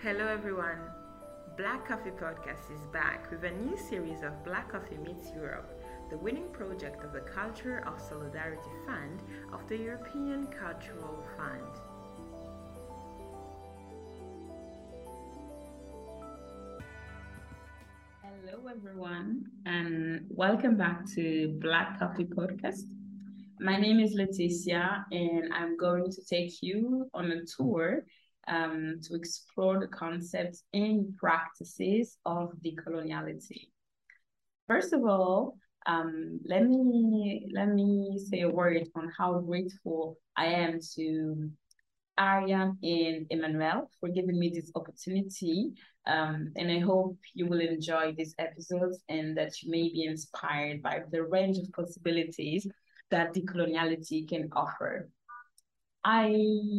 Hello, everyone. Black Coffee Podcast is back with a new series of Black Coffee Meets Europe, the winning project of the Culture of Solidarity Fund of the European Cultural Fund. Hello, everyone, and welcome back to Black Coffee Podcast. My name is Leticia, and I'm going to take you on a tour um, to explore the concepts and practices of decoloniality. First of all, um, let me let me say a word on how grateful I am to Ariane and Emmanuel for giving me this opportunity. Um, and I hope you will enjoy these episodes and that you may be inspired by the range of possibilities that decoloniality can offer. I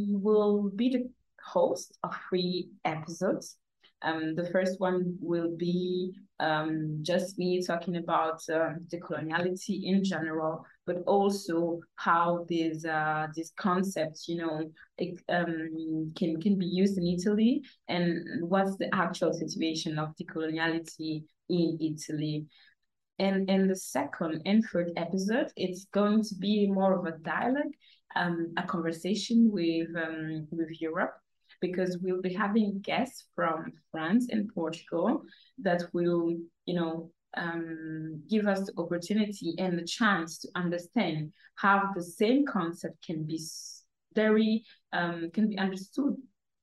will be the host of three episodes. Um, the first one will be um, just me talking about uh, decoloniality in general, but also how these uh, these concepts, you know, it, um, can can be used in Italy, and what's the actual situation of decoloniality in Italy. And in the second and third episode, it's going to be more of a dialogue, um, a conversation with um, with Europe because we'll be having guests from France and Portugal that will, you know, um, give us the opportunity and the chance to understand how the same concept can be very um, can be understood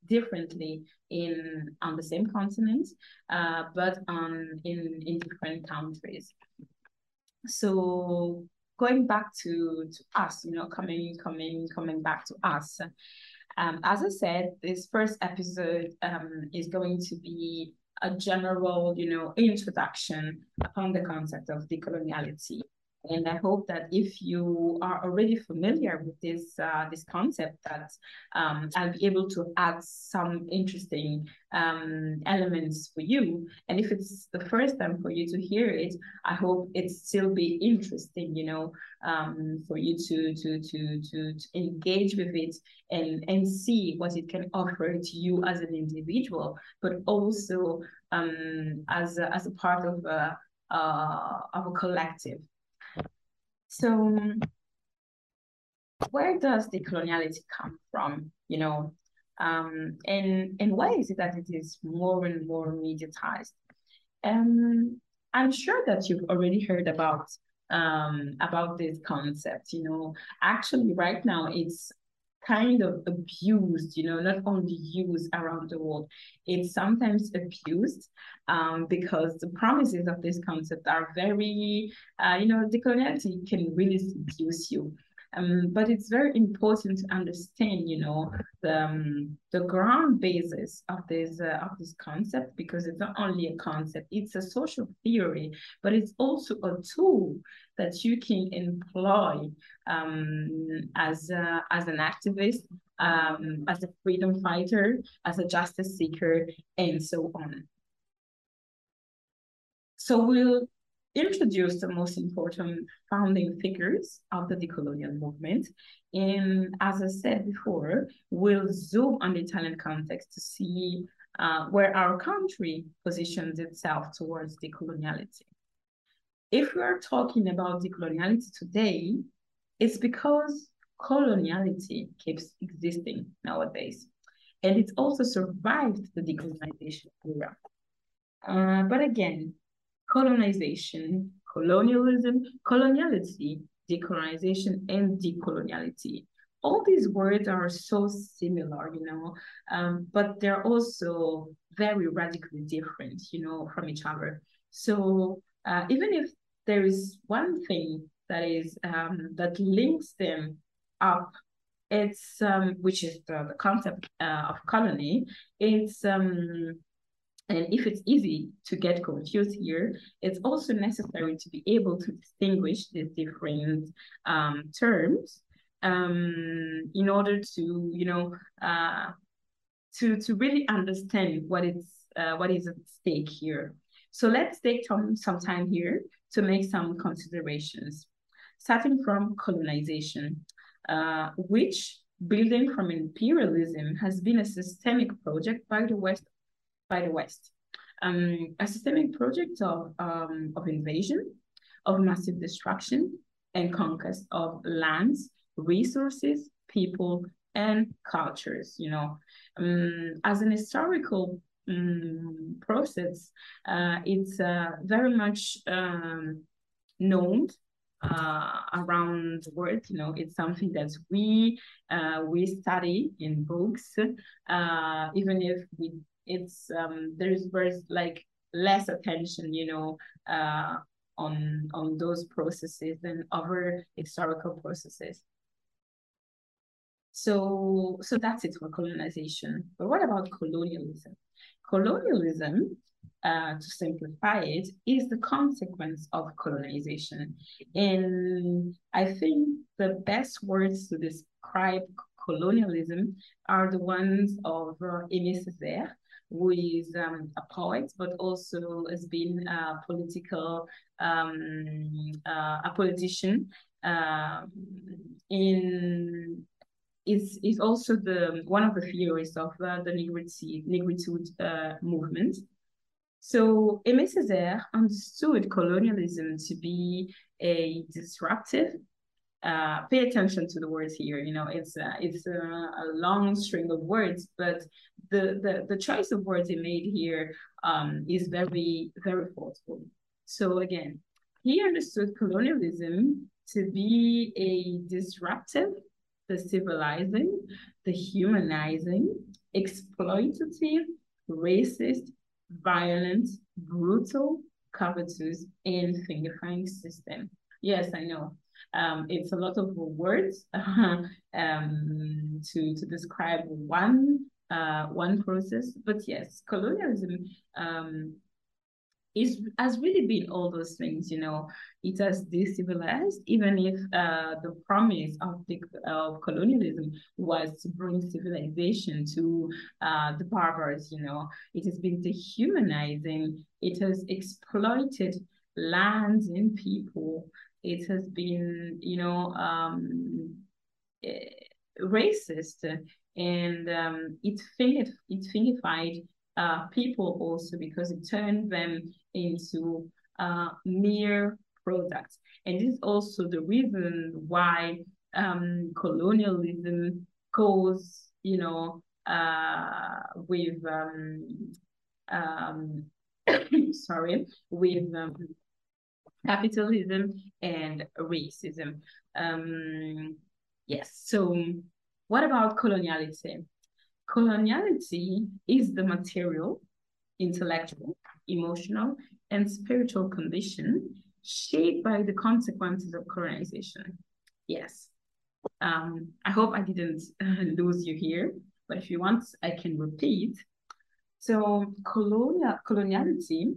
differently in on the same continent, uh, but on in in different countries. So going back to to us, you know, coming coming coming back to us. Um, as I said, this first episode um, is going to be a general, you know, introduction upon the concept of decoloniality. And I hope that if you are already familiar with this uh, this concept, that um, I'll be able to add some interesting um, elements for you. And if it's the first time for you to hear it, I hope it still be interesting, you know, um, for you to, to to to to engage with it and and see what it can offer to you as an individual, but also um, as a, as a part of a uh, of a collective. So where does the coloniality come from? You know, um, and and why is it that it is more and more mediatized? Um, I'm sure that you've already heard about um, about this concept. You know, actually, right now it's kind of abused, you know, not only used around the world, it's sometimes abused um, because the promises of this concept are very, uh, you know, decoloniality can really seduce you. Um, but it's very important to understand, you know, the um, the ground basis of this uh, of this concept because it's not only a concept; it's a social theory, but it's also a tool that you can employ um, as a, as an activist, um, as a freedom fighter, as a justice seeker, and so on. So we'll introduced the most important founding figures of the decolonial movement. And as I said before, we'll zoom on the Italian context to see uh, where our country positions itself towards decoloniality. If we are talking about decoloniality today, it's because coloniality keeps existing nowadays. And it's also survived the decolonization era. Uh, but again, colonization, colonialism, coloniality, decolonization, and decoloniality. All these words are so similar, you know, um, but they're also very radically different, you know, from each other. So uh, even if there is one thing that is um, that links them up, it's um, which is the, the concept uh, of colony. It's um, and if it's easy to get confused here, it's also necessary to be able to distinguish these different um, terms um, in order to, you know, uh, to to really understand what is uh, what is at stake here. So let's take some, some time here to make some considerations, starting from colonization, uh, which building from imperialism has been a systemic project by the West by the West. Um, a systemic project of, um, of invasion, of massive destruction and conquest of lands, resources, people, and cultures, you know. Um, as an historical um, process, uh, it's uh, very much um, known uh, around the world. You know, it's something that we uh, we study in books, uh, even if we it's um, there's there's like less attention, you know, uh, on on those processes than other historical processes. So so that's it for colonization. But what about colonialism? Colonialism uh, to simplify it, is the consequence of colonization. And I think the best words to describe colonialism are the ones of uh, Aimé Césaire, who is um, a poet, but also has been a political, um, uh, a politician. Um, in is is also the one of the theorists of uh, the negritude, negritude uh, movement. So Aimé Césaire understood colonialism to be a disruptive. Uh, pay attention to the words here. You know, it's a, it's a, a long string of words, but the, the the choice of words he made here um, is very very thoughtful. So again, he understood colonialism to be a disruptive, the civilizing, the humanizing, exploitative, racist, violent, brutal, covetous, and thingifying system. Yes, I know. Um, it's a lot of words um, to, to describe one uh, one process, but yes, colonialism um, is has really been all those things. You know, it has decivilized, even if uh, the promise of the of colonialism was to bring civilization to uh, the barbars. You know, it has been dehumanizing. It has exploited lands and people. It has been, you know, um, eh, racist, and um, it it it thingified uh, people also because it turned them into uh, mere products. And this is also the reason why um, colonialism goes, you know, uh, with, um, um, sorry, with um, capitalism and racism. Um, yes, so what about coloniality? Coloniality is the material, intellectual, emotional, and spiritual condition shaped by the consequences of colonization. Yes. Um, I hope I didn't lose you here, but if you want, I can repeat. So colonial coloniality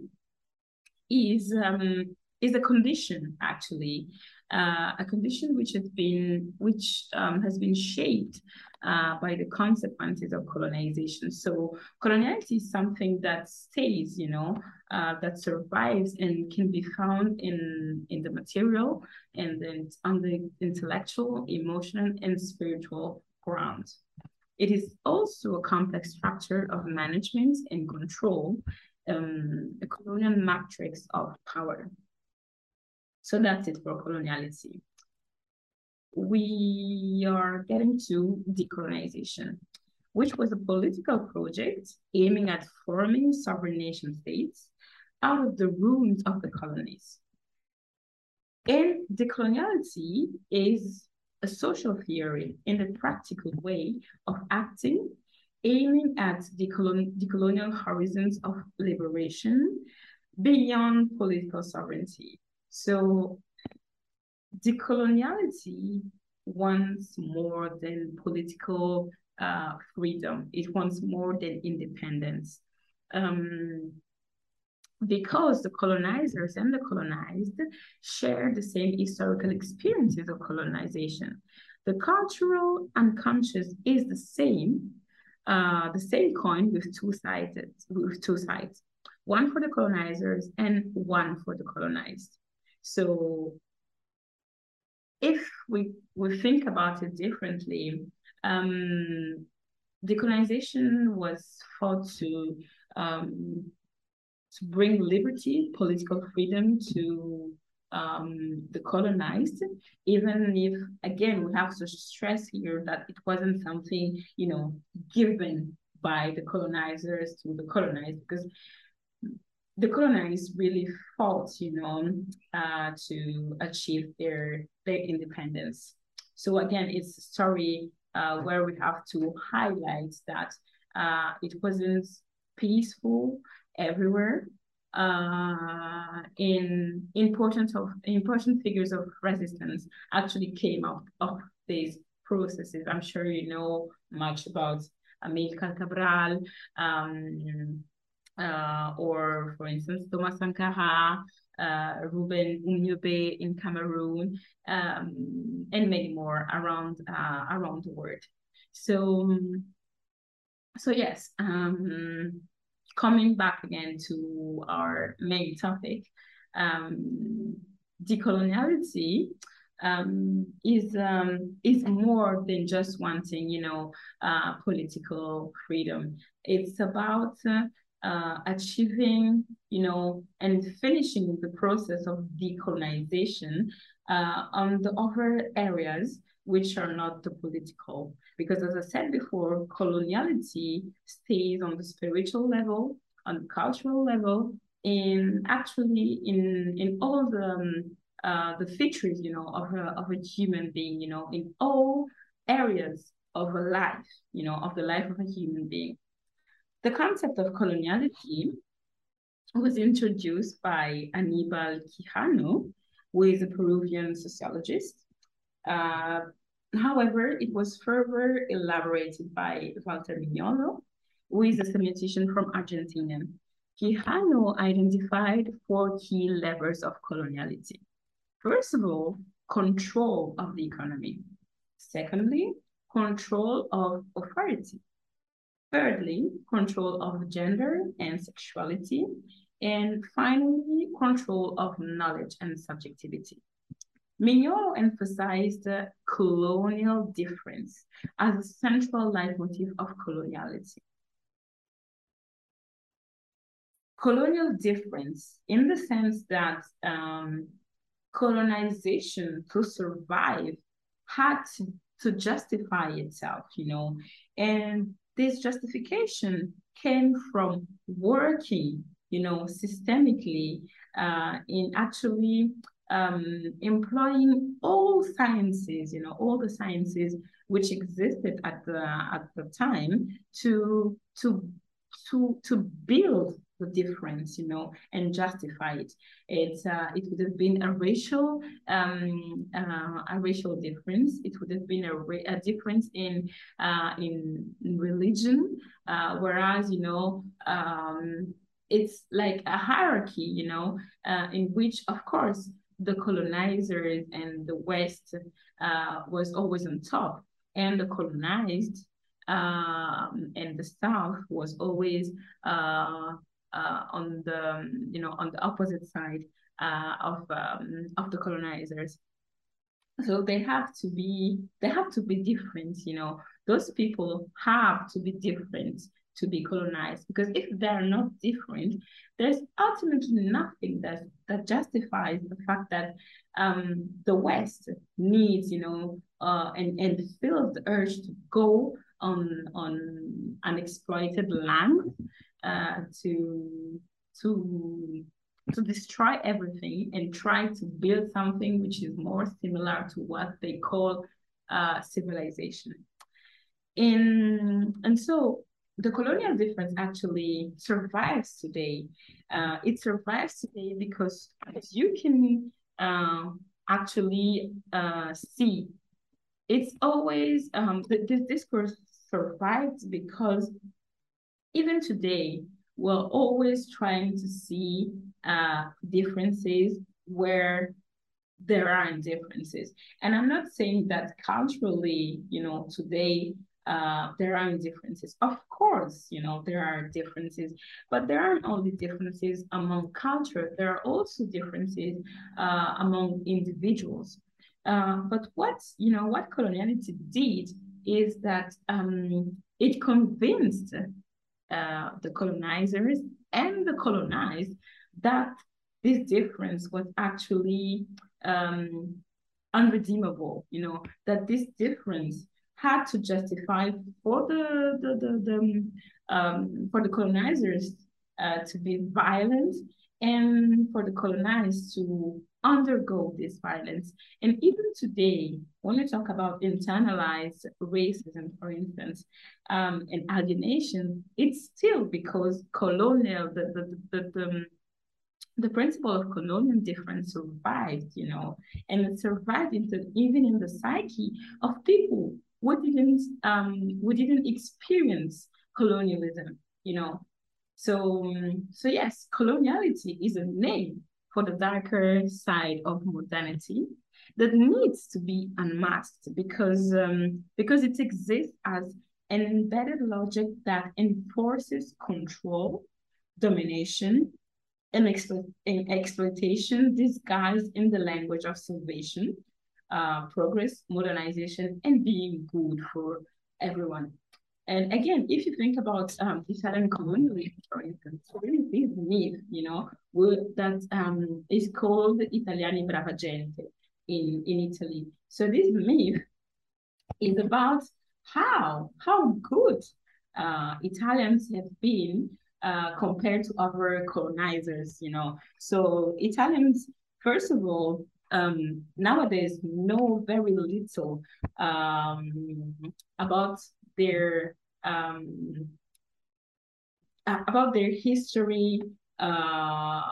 is um, is a condition actually, uh, a condition which has been which um, has been shaped uh, by the consequences of colonization. So coloniality is something that stays, you know, uh, that survives and can be found in in the material and then on the intellectual, emotional, and spiritual ground. It is also a complex structure of management and control, um, a colonial matrix of power. So that's it for coloniality we are getting to decolonization, which was a political project aiming at forming sovereign nation states out of the ruins of the colonies. And decoloniality is a social theory in the practical way of acting, aiming at decolon decolonial horizons of liberation beyond political sovereignty. So decoloniality wants more than political uh, freedom. It wants more than independence. Um, because the colonizers and the colonized share the same historical experiences of colonization. The cultural unconscious is the same, uh, the same coin with two sides, with two sides, one for the colonizers and one for the colonized. So if we, we think about it differently, um, decolonization was thought to um, to bring liberty, political freedom to um, the colonized, even if, again, we have to stress here that it wasn't something, you know, given by the colonizers to the colonized, because the colonized really fought, you know, uh, to achieve their their independence. So again, it's a story uh, where we have to highlight that uh, it wasn't peaceful everywhere. Uh, in important of important figures of resistance actually came out of these processes. I'm sure you know much about Amilcar Cabral, um, uh, or for instance, Thomas Sankara, uh, Ruben Umnyobe in Cameroon, um, and many more around uh, around the world. So, so yes, um, coming back again to our main topic, um, decoloniality um, is um, is more than just wanting, you know, uh, political freedom. It's about uh, uh, achieving, you know, and finishing the process of decolonization uh, on the other areas which are not the political. Because as I said before, coloniality stays on the spiritual level, on the cultural level, in actually in in all the um, uh, the features, you know, of a of a human being, you know, in all areas of a life, you know, of the life of a human being. The concept of coloniality was introduced by Anibal Quijano, who is a Peruvian sociologist. Uh, however, it was further elaborated by Walter Mignolo, who is a semiotician from Argentina. Quijano identified four key levers of coloniality. First of all, control of the economy. Secondly, control of authority. Thirdly, control of gender and sexuality. And finally, control of knowledge and subjectivity. Mignolo emphasized colonial difference as a central leitmotif of coloniality. Colonial difference in the sense that um, colonization to survive had to, to justify itself, you know, and this justification came from working, you know, systemically uh, in actually um, employing all sciences, you know, all the sciences which existed at the at the time to to to to build the difference, you know, and justify it. It's uh, it would have been a racial um, uh, a racial difference. It would have been a, a difference in uh, in, religion, uh, whereas you know. Um, it's like a hierarchy, you know, uh, in which, of course, the colonizers and the West uh, was always on top, and the colonized um, and the South was always uh, uh, on the you know on the opposite side uh, of um, of the colonizers. So they have to be they have to be different. You know, those people have to be different to be colonized because if they're not different, there's ultimately nothing that that justifies the fact that um, the West needs, you know, uh, and and feels the urge to go on on unexploited land uh, to to to destroy everything and try to build something which is more similar to what they call uh, civilization. In and so the colonial difference actually survives today. Uh, it survives today because as you can uh, actually uh, see, it's always um, this discourse survives because even today, we're always trying to see uh, differences where there aren't differences. And I'm not saying that culturally, you know, today uh, there aren't differences. Of course, you know, there are differences, but there aren't only differences among culture, there are also differences uh, among individuals. Uh, but what, you know, what coloniality did is that um, it convinced uh, the colonizers and the colonized that this difference was actually um, unredeemable, you know, that this difference had to justify for the, the, the, the um, for the colonizers uh, to be violent and for the colonized to undergo this violence. And even today, when we talk about internalized racism, for instance, um, and alienation, it's still because colonial, the, the, the, the, the principle of colonial difference survived, you know, and it survived into, even in the psyche of people who didn't, um, who didn't experience colonialism, you know. So, so yes, coloniality is a name for the darker side of modernity that needs to be unmasked because um, because it exists as an embedded logic that enforces control, domination, and, explo and exploitation disguised in the language of salvation, uh, progress, modernization, and being good for everyone. And again, if you think about um, Italian colonialism, for instance, really this myth, you know, that um, is called Italiani brava gente in, in Italy. So this myth is about how, how good uh, Italians have been uh, compared to other colonizers, you know. So Italians, first of all, um, nowadays know very little um, about their um, about their history, uh,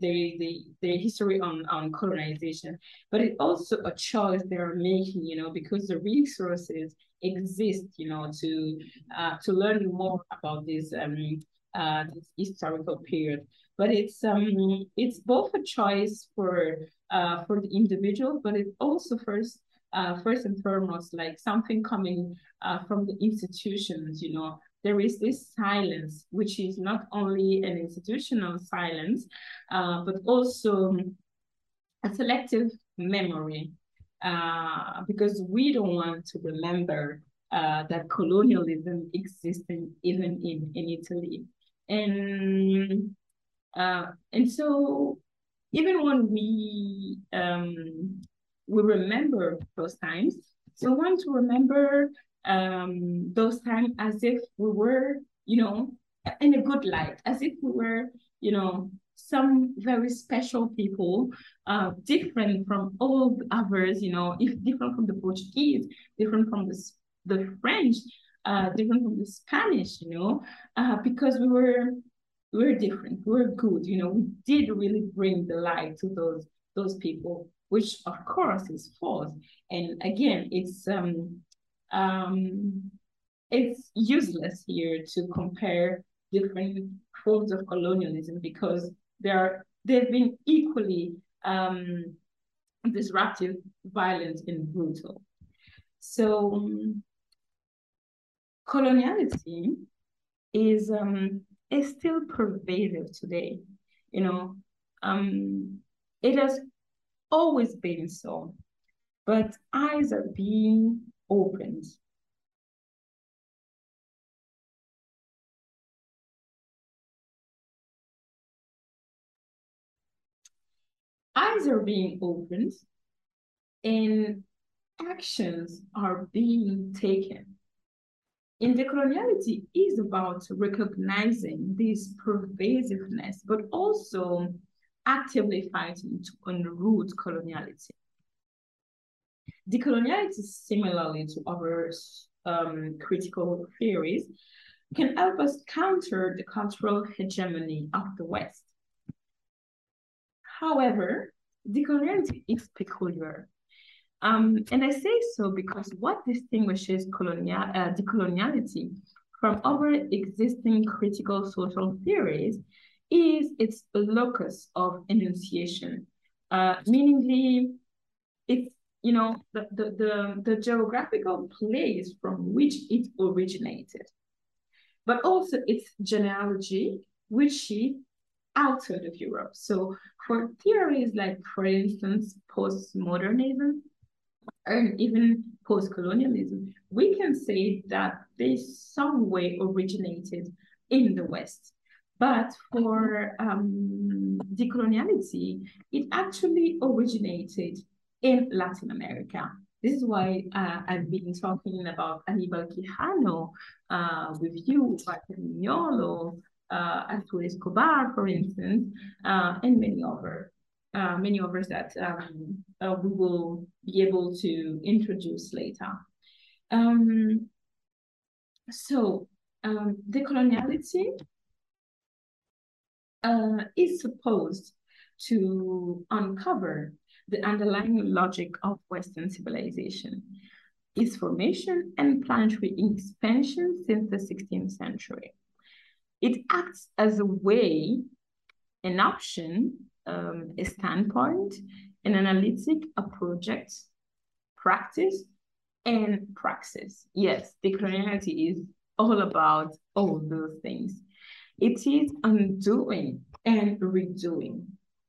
their, their, their history on, on colonization, but it's also a choice they're making, you know, because the resources exist, you know, to uh, to learn more about this um, uh, this historical period. But it's um it's both a choice for uh, for the individual, but it's also first uh, first and foremost, like something coming uh, from the institutions, you know, there is this silence, which is not only an institutional silence, uh, but also a selective memory, uh, because we don't want to remember uh, that colonialism existed even in, in Italy. And, uh, and so even when we um, we remember those times. So I want to remember um, those times as if we were, you know, in a good light, as if we were, you know, some very special people, uh, different from all the others, you know, if different from the Portuguese, different from the, the French, uh, different from the Spanish, you know, uh, because we were we were different, we were good, you know, we did really bring the light to those those people which of course is false. And again, it's um, um, it's useless here to compare different forms of colonialism because they are they've been equally um, disruptive, violent, and brutal. So um, coloniality is um, is still pervasive today. You know, um, it has always been so, but eyes are being opened. Eyes are being opened and actions are being taken. And Intercoloniality is about recognizing this pervasiveness, but also actively fighting to unroot coloniality. Decoloniality, similarly to other um, critical theories, can help us counter the cultural hegemony of the West. However, decoloniality is peculiar. Um, and I say so because what distinguishes colonial, uh, decoloniality from other existing critical social theories is its locus of enunciation, uh, meaningly it's you know the, the, the, the geographical place from which it originated, but also its genealogy, which is outside of Europe. So for theories like, for instance, postmodernism, and even post-colonialism, we can say that they some way originated in the West. But for um, decoloniality, it actually originated in Latin America. This is why uh, I've been talking about Aníbal Quijano uh, with you, Walter Mignolo, uh, Arturo Escobar, for instance, uh, and many other, uh, many others that um, uh, we will be able to introduce later. Um, so um, decoloniality uh, is supposed to uncover the underlying logic of Western civilization, its formation and planetary expansion since the 16th century. It acts as a way, an option, um, a standpoint, an analytic, a project, practice, and praxis. Yes, the decoloniality is all about all those things. It is undoing and redoing.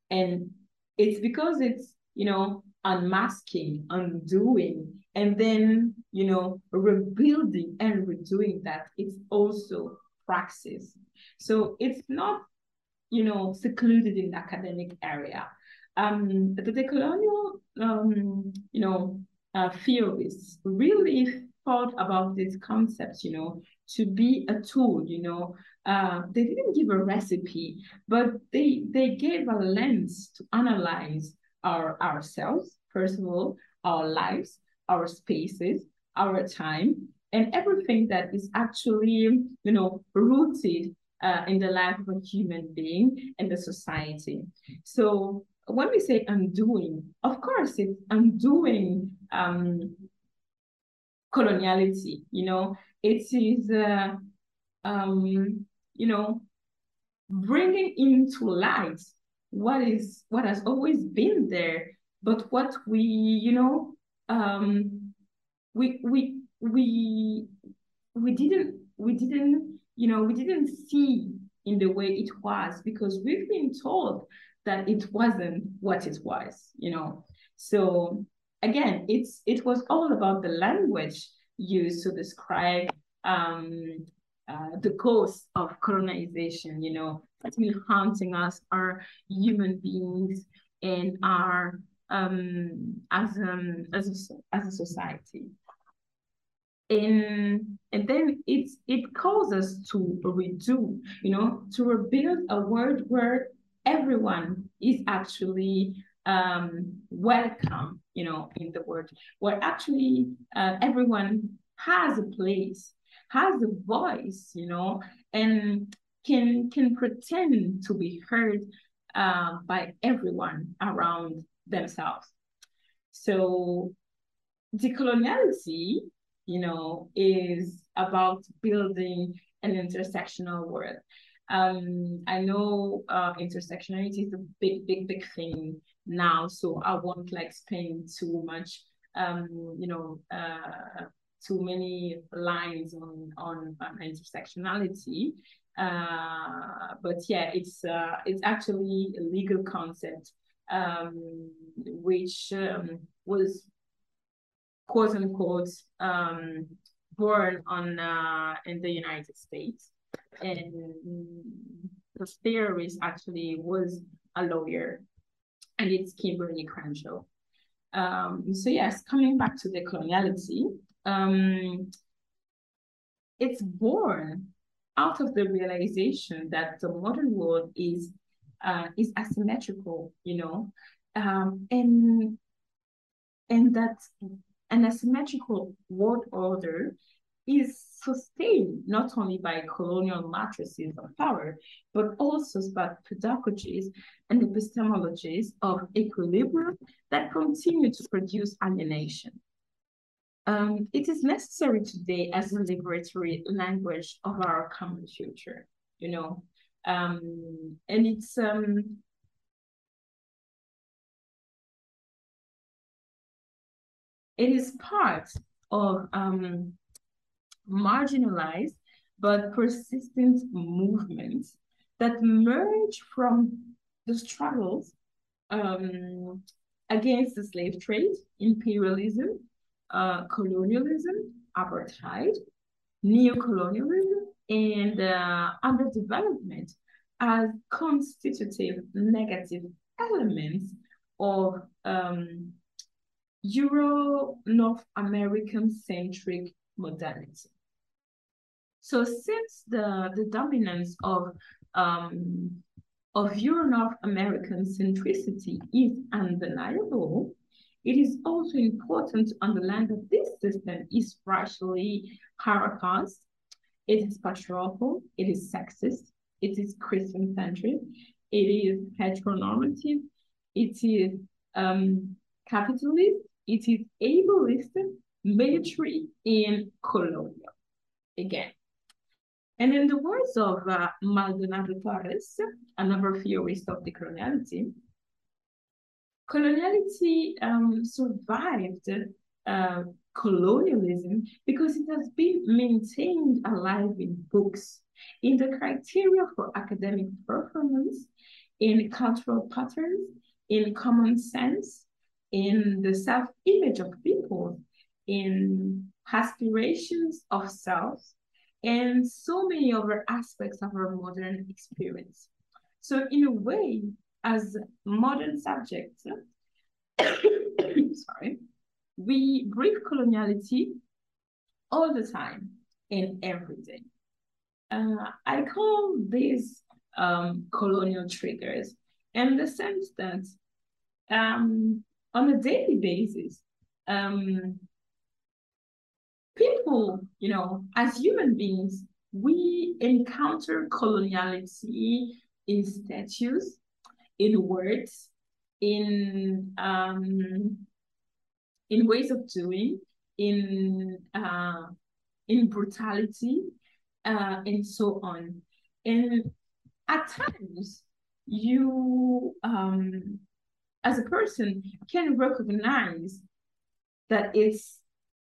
And it's because it's, you know, unmasking, undoing, and then, you know, rebuilding and redoing that. It's also praxis. So it's not, you know, secluded in the academic area. Um, the decolonial, um, you know, uh, theorists really thought about these concepts, you know, to be a tool, you know. Uh, they didn't give a recipe, but they they gave a lens to analyze our ourselves, first of all, our lives, our spaces, our time, and everything that is actually, you know, rooted uh, in the life of a human being and the society. So when we say undoing, of course, it's undoing um, coloniality. You know, it is, uh, um, you know, bringing into light what is what has always been there, but what we, you know, um, we we we we didn't we didn't you know we didn't see in the way it was because we've been told that it wasn't what it was you know. So again it's it was all about the language used to describe um, uh, the cause of colonization, you know, that's been haunting us, our human beings, and our um, as um as a, as a society. And and then it's it calls us to redo, you know, to rebuild a world where everyone is actually um, welcome, you know, in the world, where actually uh, everyone has a place, has a voice, you know, and can can pretend to be heard uh, by everyone around themselves. So decoloniality, you know, is about building an intersectional world. Um, I know uh, intersectionality is a big, big, big thing now, so I won't like spend too much, um, you know, uh, too many lines on on, on intersectionality. Uh, but yeah, it's uh, it's actually a legal concept um, which um, was quote unquote um, born on uh, in the United States, and the theorist actually was a lawyer, and it's Kimberlé Crenshaw. Um, so yes, coming back to decoloniality, um, it's born out of the realization that the modern world is uh, is asymmetrical, you know, um, and and that an asymmetrical world order is sustained not only by colonial matrices of power, but also by pedagogies and epistemologies of equilibrium that continue to produce alienation. Um, it is necessary today as a liberatory language of our common future, you know, um, and it's um, it is part of um, marginalized but persistent movements that merge from the struggles um, against the slave trade, imperialism, uh, colonialism, apartheid, neocolonialism, and uh, underdevelopment as constitutive negative elements of um, Euro North American centric modernity. So since the, the dominance of um, of Euro North American centricity is undeniable, it is also important to underline that this system is racially hierarchized, it is patriarchal, it is sexist, it is Christian-centric, it is heteronormative, it is um, capitalist, it is ableist, military, and colonial. Again. And in the words of uh, Maldonado Torres, another theorist of decoloniality, coloniality um, survived uh, colonialism because it has been maintained alive in books, in the criteria for academic performance, in cultural patterns, in common sense, in the self-image of people, in aspirations of self, and so many other aspects of our modern experience. So in a way, as modern subjects, sorry, we breathe coloniality all the time and every day. Uh, I call these um, colonial triggers in the sense that um, on a daily basis, um, people, you know, as human beings, we encounter coloniality in statues, in words, in um, in ways of doing, in uh, in brutality, uh, and so on. And at times, you um, as a person can recognize that it's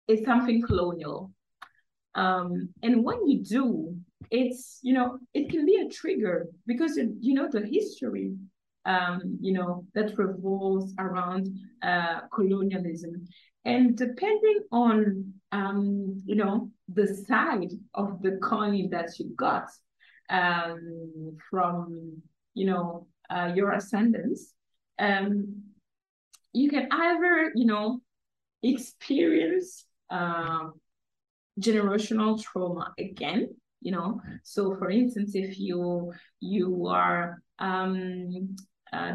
it's something colonial. Um, and when you do, it's you know it can be a trigger because you know the history um, you know that revolves around uh, colonialism, and depending on um, you know the side of the coin that you got um, from you know uh, your ascendants, um, you can either you know experience uh, generational trauma again you know? So for instance if you you are um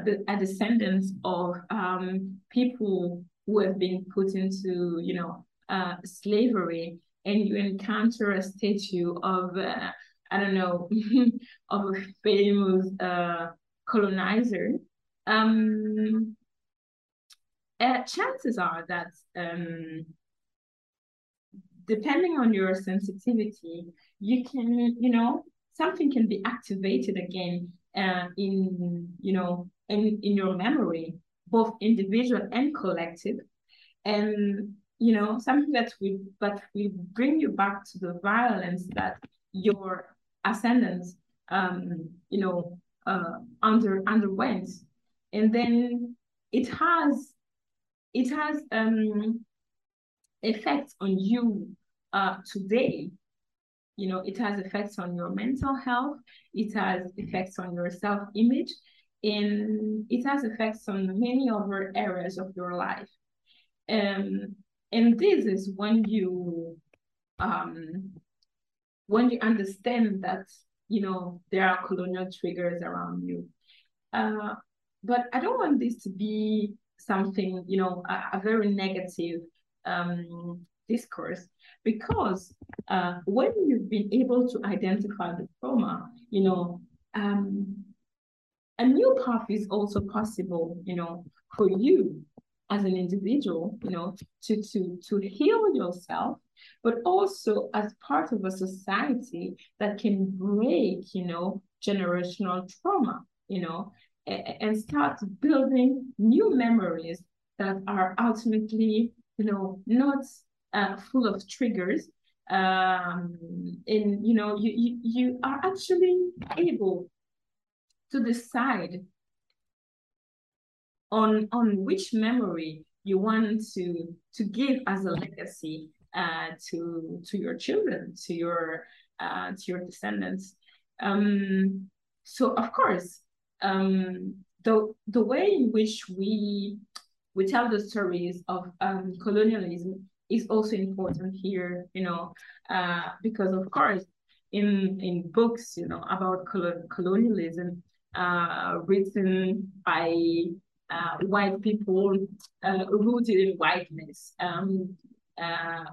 the, a descendant of um people who have been put into you know uh slavery and you encounter a statue of uh, i don't know of a famous uh colonizer um uh, chances are that um depending on your sensitivity, you can, you know, something can be activated again uh, in, you know, in, in your memory, both individual and collective. And, you know, something that will, but will bring you back to the violence that your ascendants, um, you know, uh, under underwent. And then it has, it has um, effects on you uh, today, you know, it has effects on your mental health, it has effects on your self-image, and it has effects on many other areas of your life. Um, and this is when you um, when you understand that you know there are colonial triggers around you. Uh, but I don't want this to be something, you know, a, a very negative um, discourse because uh, when you've been able to identify the trauma, you know, um, a new path is also possible, you know, for you as an individual, you know, to to to heal yourself, but also as part of a society that can break, you know, generational trauma, you know, and start building new memories that are ultimately, you know, not uh, full of triggers um, and you know you, you you are actually able to decide on on which memory you want to to give as a legacy uh, to to your children to your uh, to your descendants. Um, so of course, um, the the way in which we we tell the stories of um, colonialism is also important here, you know, uh, because of course, in in books, you know, about colonialism, uh, written by uh, white people uh, rooted in whiteness, um, uh,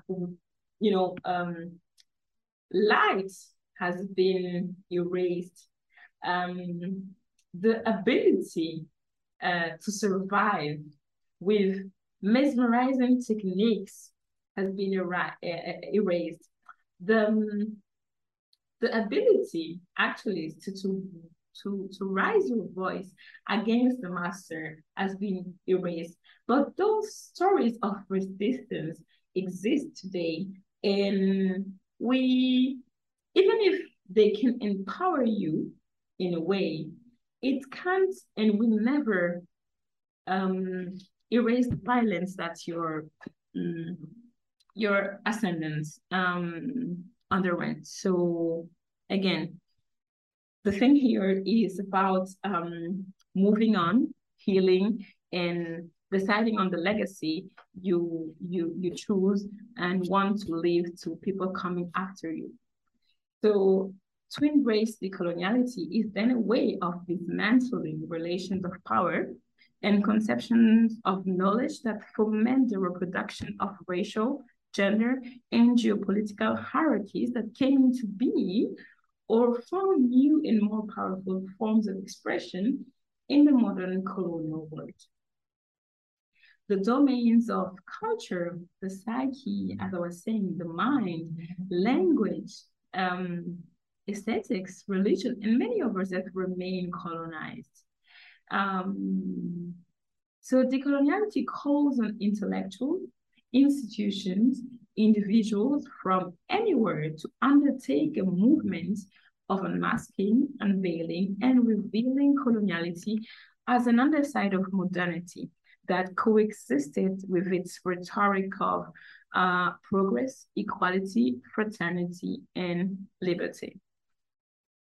you know, um, light has been erased. Um, the ability uh, to survive with mesmerizing techniques has been er erased. The, um, the ability actually to, to to to raise your voice against the master has been erased. But those stories of resistance exist today, and we even if they can empower you in a way, it can't and will never um, erase the violence that your um, your ascendance um, underwent. So again, the thing here is about um, moving on, healing, and deciding on the legacy you you you choose and want to leave to people coming after you. So to embrace decoloniality is then a way of dismantling relations of power and conceptions of knowledge that foment the reproduction of racial, gender, and geopolitical hierarchies that came into being or found new and more powerful forms of expression in the modern colonial world. The domains of culture, the psyche, as I was saying, the mind, language, um, aesthetics, religion, and many others that remain colonized. Um, so decoloniality calls on intellectual institutions individuals from anywhere to undertake a movement of unmasking, unveiling, and revealing coloniality as an underside of modernity that coexisted with its rhetoric of uh, progress, equality, fraternity, and liberty.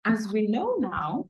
As we know now,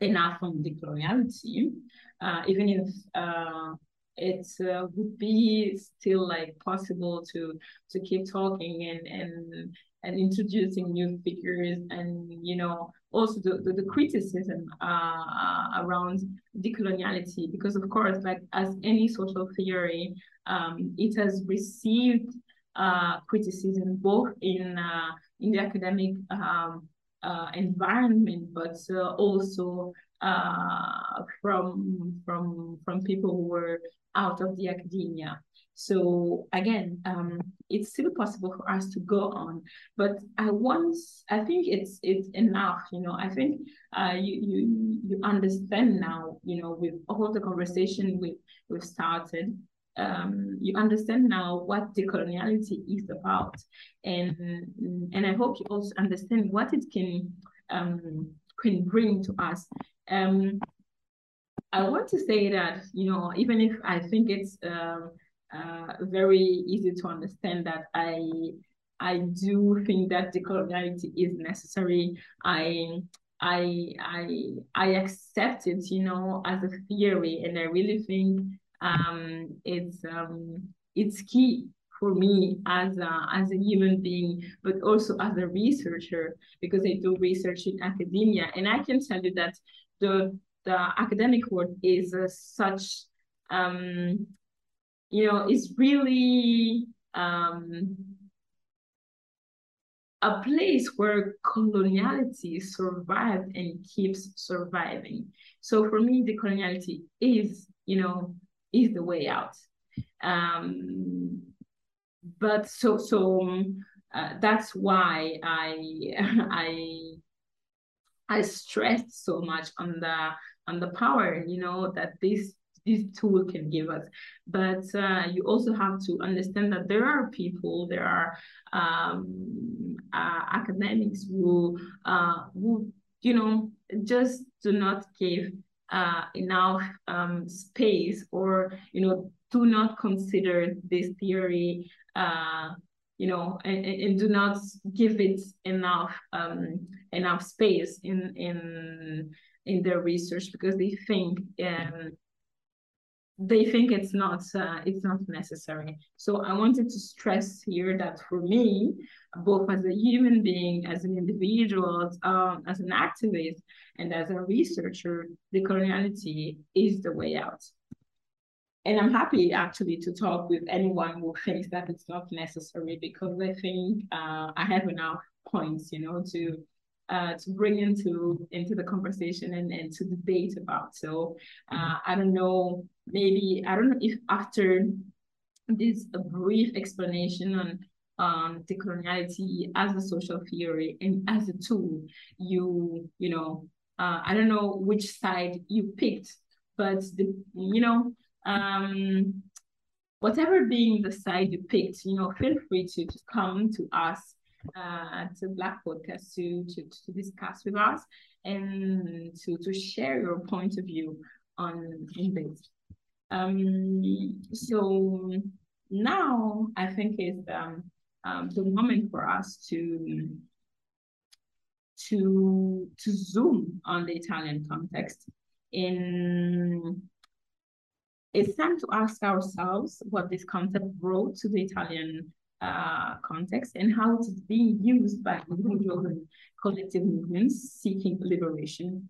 enough on decoloniality, uh, even if uh, it uh, would be still like possible to to keep talking and and and introducing new figures and you know also the, the, the criticism uh, around decoloniality. Because of course like as any social theory um, it has received uh, criticism both in uh, in the academic um, uh, environment but uh, also uh, from from from people who were out of the academia. So again, um, it's still possible for us to go on, but I once I think it's it's enough. You know, I think uh, you you you understand now. You know, with all the conversation we we've started, um, you understand now what decoloniality is about, and and I hope you also understand what it can um, can bring to us. Um, I want to say that, you know, even if I think it's um, uh, very easy to understand that I I do think that decoloniality is necessary. I I I I accept it, you know, as a theory, and I really think um, it's um, it's key for me as a, as a human being, but also as a researcher because I do research in academia, and I can tell you that the the academic world is uh, such um, you know is really um, a place where coloniality survived and keeps surviving. So for me, decoloniality is, you know, is the way out. Um, but so so uh, that's why I I I stressed so much on the and the power you know that this this tool can give us. But uh, you also have to understand that there are people there are um, uh, academics who uh, who you know just do not give uh, enough um, space or you know do not consider this theory uh, you know, and, and do not give it enough um, enough space in in in their research because they think um, they think it's not uh, it's not necessary. So i wanted to stress here that for me both as a human being as an individual um, as an activist and as a researcher decoloniality is the way out. And i'm happy actually to talk with anyone who thinks that it's not necessary because i think uh, i have enough points you know to uh, to bring into into the conversation and, and to debate about. So uh, I don't know, maybe I don't know if after this brief explanation on um, decoloniality as a social theory and as a tool, you you know uh, I don't know which side you picked, but the you know um, whatever being the side you picked, you know, feel free to, to come to us uh, to Black Podcast to, to, to discuss with us and to, to share your point of view on, on this. Um, so now I think is um, um, the moment for us to to to zoom on the Italian context. In it's time to ask ourselves what this concept brought to the Italian uh, context and how it is being used by individual and collective movements seeking liberation.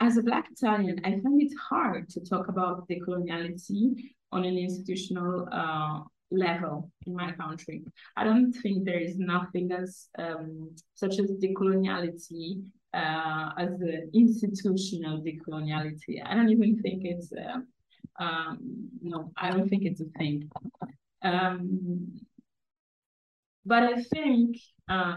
As a Black Italian, I find it hard to talk about decoloniality on an institutional uh, level in my country. I don't think there is nothing as um, such as decoloniality uh, as the institutional decoloniality. I don't even think it's uh, um, no, I don't think it's a thing. Um, but I think uh,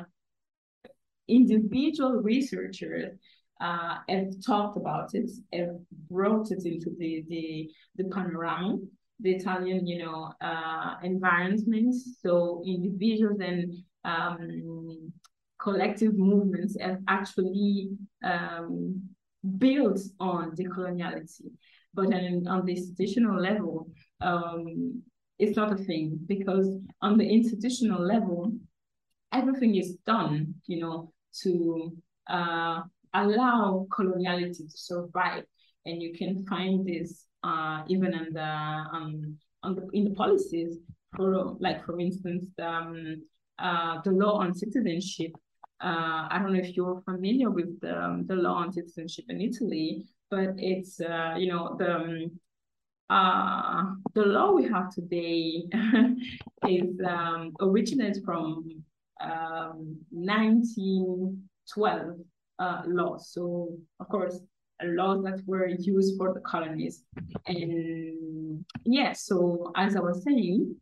individual researchers uh, have talked about it, have brought it into the the, the panorama, the Italian, you know, uh, environment. So individuals and um, collective movements have actually um, built on decoloniality. But on, on the institutional level, um, it's not a thing because on the institutional level, everything is done, you know, to uh, allow coloniality to survive. And you can find this uh, even in the, um, on the in the policies for like for instance um, uh, the law on citizenship. Uh, I don't know if you're familiar with the, um, the law on citizenship in Italy, but it's uh, you know the um, uh, the law we have today is um, originates from um, 1912 uh, law. So, of course, laws that were used for the colonies. And yeah, so as I was saying,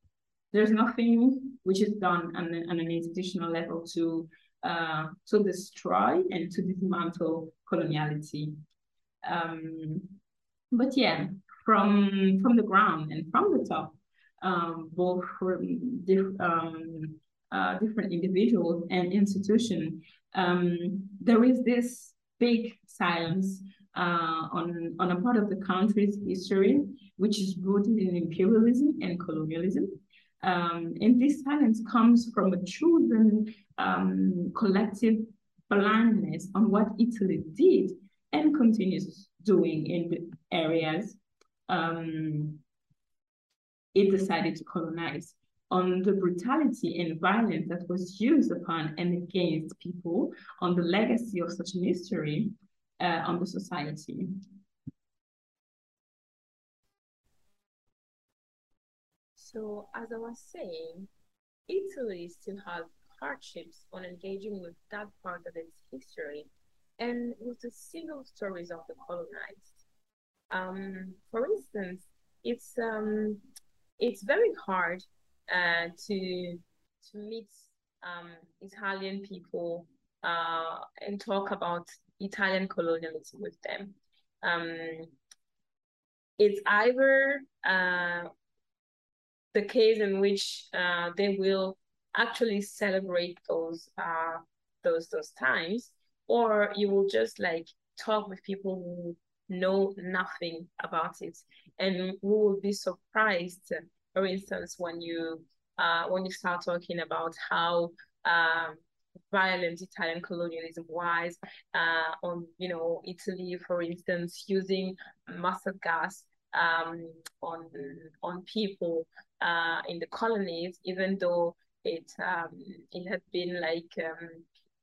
there's nothing which is done on, on an institutional level to uh, to destroy and to dismantle coloniality. Um, but yeah, from from the ground and from the top, um, both from diff, um, uh, different individuals and institutions. Um, there is this big silence uh, on on a part of the country's history, which is rooted in imperialism and colonialism. Um, and this silence comes from a chosen um, collective blindness on what Italy did and continues doing in the areas um, it decided to colonize on the brutality and violence that was used upon and against people, on the legacy of such an history uh, on the society. So, as I was saying, Italy still has hardships on engaging with that part of its history and with the single stories of the colonized. Um, for instance, it's um, it's very hard uh, to to meet um, Italian people uh, and talk about Italian colonialism with them. Um, it's either uh, the case in which uh, they will actually celebrate those uh, those those times, or you will just like talk with people who know nothing about it. And we will be surprised, for instance, when you uh, when you start talking about how um, violent Italian colonialism was uh, on, you know, Italy, for instance, using mustard gas um, on on people uh, in the colonies, even though it um, it had been like um,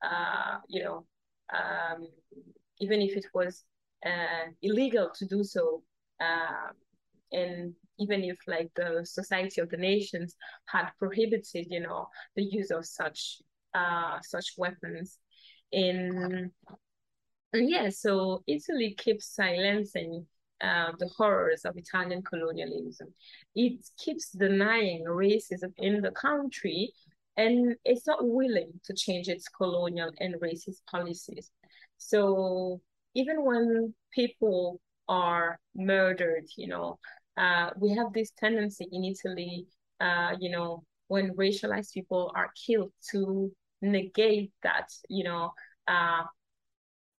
uh, you know um, even if it was uh, illegal to do so, uh, and even if like the Society of the Nations had prohibited, you know, the use of such uh, such weapons. In yeah, so Italy keeps silencing uh, the horrors of Italian colonialism. It keeps denying racism in the country and it's not willing to change its colonial and racist policies. So even when people are murdered, you know, uh, we have this tendency in Italy, uh, you know, when racialized people are killed to negate that, you know, uh,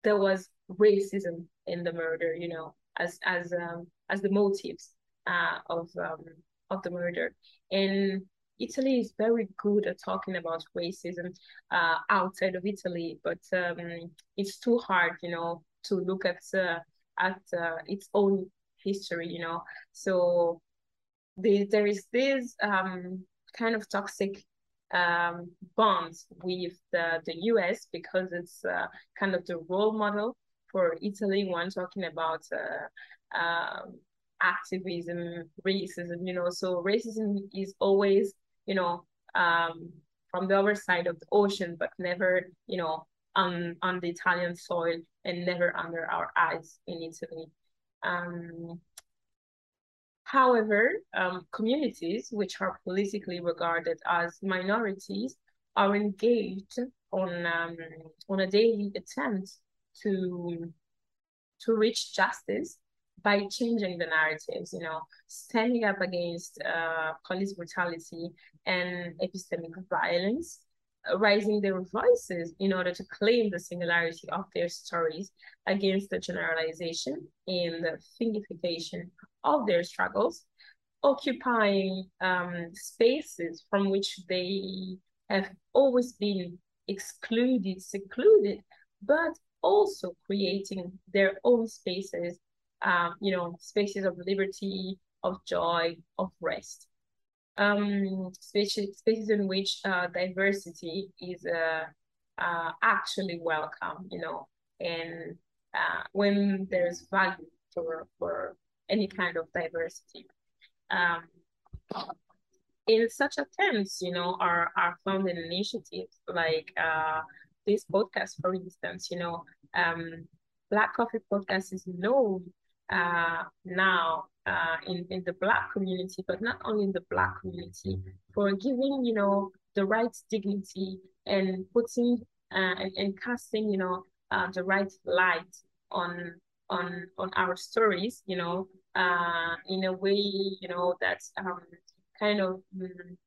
there was racism in the murder, you know, as as um, as the motives uh, of um, of the murder. And Italy is very good at talking about racism uh, outside of Italy, but um, it's too hard, you know, to look at uh, at uh, its own history, you know. So the, there is this um, kind of toxic um, bonds with the, the US because it's uh, kind of the role model for Italy when talking about uh, um, activism, racism, you know. So racism is always, you know, um, from the other side of the ocean, but never, you know, on, on the Italian soil and never under our eyes in Italy. Um, however, um, communities which are politically regarded as minorities are engaged on um, on a daily attempt to to reach justice by changing the narratives, you know, standing up against uh, police brutality and epistemic violence, raising their voices in order to claim the singularity of their stories against the generalization and the thingification of their struggles, occupying um, spaces from which they have always been excluded, secluded, but also creating their own spaces, um, you know, spaces of liberty, of joy, of rest um, spaces, spaces in which uh, diversity is uh, uh, actually welcome, you know, and uh, when there's value for, for any kind of diversity. Um, in such attempts, you know, are, are found in initiatives like uh, this podcast, for instance, you know, um, Black Coffee Podcast is known uh, now uh, in, in the Black community, but not only in the Black community, for giving, you know, the right dignity and putting uh, and, and casting, you know, uh, the right light on on on our stories, you know, uh, in a way, you know, that's um, kind of um,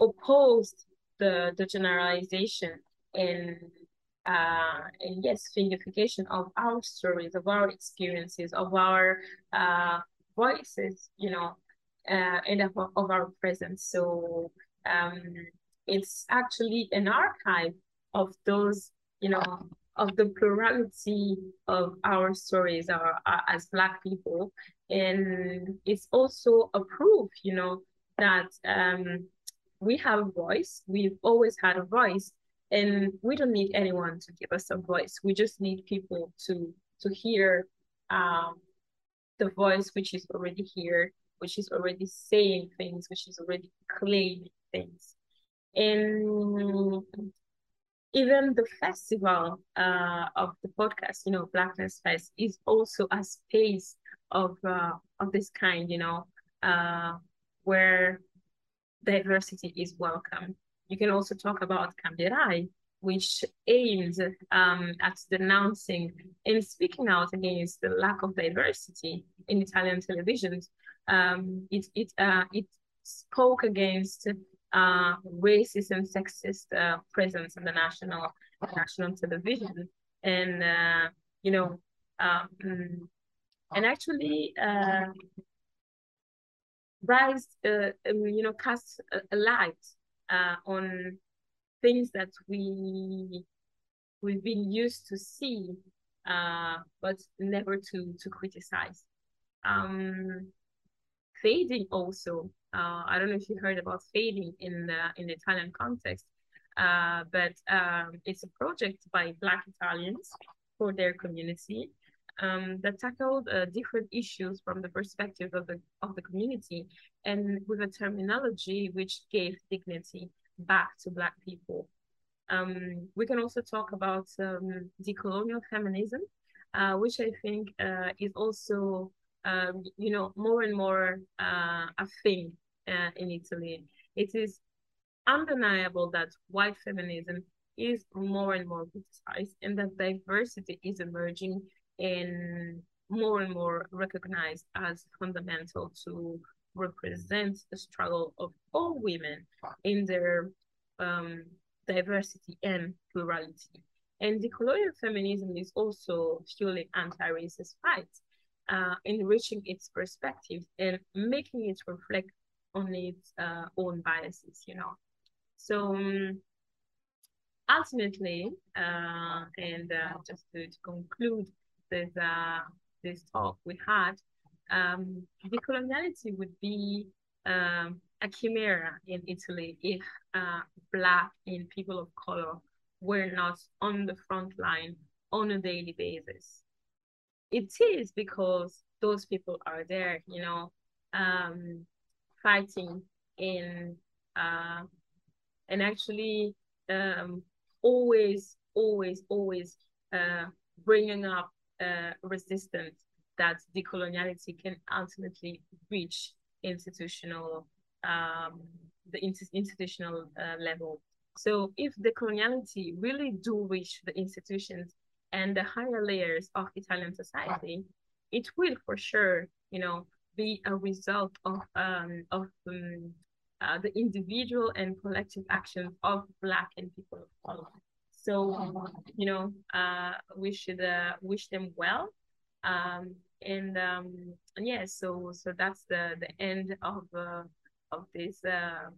opposed the the generalization and uh, and yes, thingification of our stories, of our experiences, of our uh, voices, you know, uh, and of, of our presence. So um, it's actually an archive of those, you know, of the plurality of our stories our, uh, as Black people. And it's also a proof, you know, that um, we have a voice. We've always had a voice, and we don't need anyone to give us a voice. We just need people to to hear um, the voice which is already here, which is already saying things, which is already claiming things. And even the festival uh, of the podcast, you know, Blackness Fest, is also a space of uh, of this kind, you know, uh, where diversity is welcome. You can also talk about Cambierai, which aims um, at denouncing and speaking out against the lack of diversity in Italian televisions. Um, it it uh, it spoke against uh, racist and sexist uh, presence in the national national television, and uh, you know, um, and actually, uh, rise, uh, um, you know, cast a, a light uh, on things that we we've been used to see, uh, but never to to criticize. Um, fading also. Uh, I don't know if you heard about fading in the in the Italian context, uh, but um, it's a project by Black Italians for their community um, that tackled uh, different issues from the perspective of the of the community and with a terminology which gave dignity back to Black people. Um, we can also talk about um, decolonial feminism, uh, which I think uh, is also, um, you know, more and more uh, a thing uh, in Italy. It is undeniable that white feminism is more and more criticized and that diversity is emerging and more and more recognized as fundamental to represent the struggle of all women in their um, diversity and plurality. And decolonial feminism is also fueling anti-racist fights, uh, enriching its perspective and making it reflect on its uh, own biases, you know. So um, ultimately, uh, and uh, just to, to conclude this, uh, this talk we had, um, decoloniality would be um, a chimera in Italy if uh, Black and people of color were not on the front line on a daily basis. It is because those people are there, you know, um, fighting in uh, and actually um, always, always, always uh, bringing up uh, resistance that decoloniality can ultimately reach institutional um, the institutional uh, level. So if decoloniality really do reach the institutions and the higher layers of Italian society, it will for sure, you know, be a result of um, of um, uh, the individual and collective actions of Black and people of color. So, you know, uh, we should uh, wish them well. Um, and um, and yeah, so so that's the the end of uh, of this uh,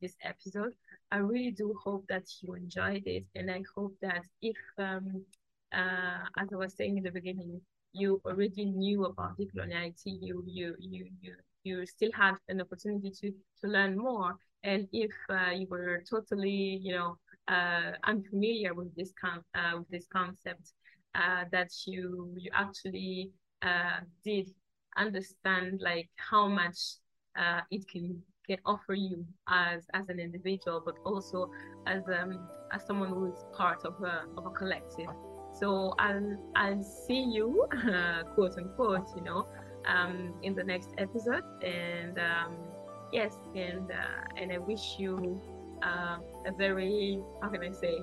this episode. I really do hope that you enjoyed it, and I hope that if, um, uh, as I was saying in the beginning, you already knew about decoloniality, you you you you you still had an opportunity to to learn more, and if uh, you were totally you know uh, unfamiliar with this con uh, with this concept, uh, that you you actually uh, did understand like how much uh, it can can offer you as as an individual, but also as um as someone who is part of a of a collective. So I'll I'll see you, uh, quote unquote, you know, um, in the next episode. And um, yes, and uh, and I wish you uh, a very how can I say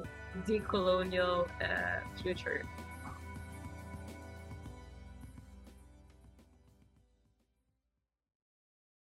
decolonial uh, future.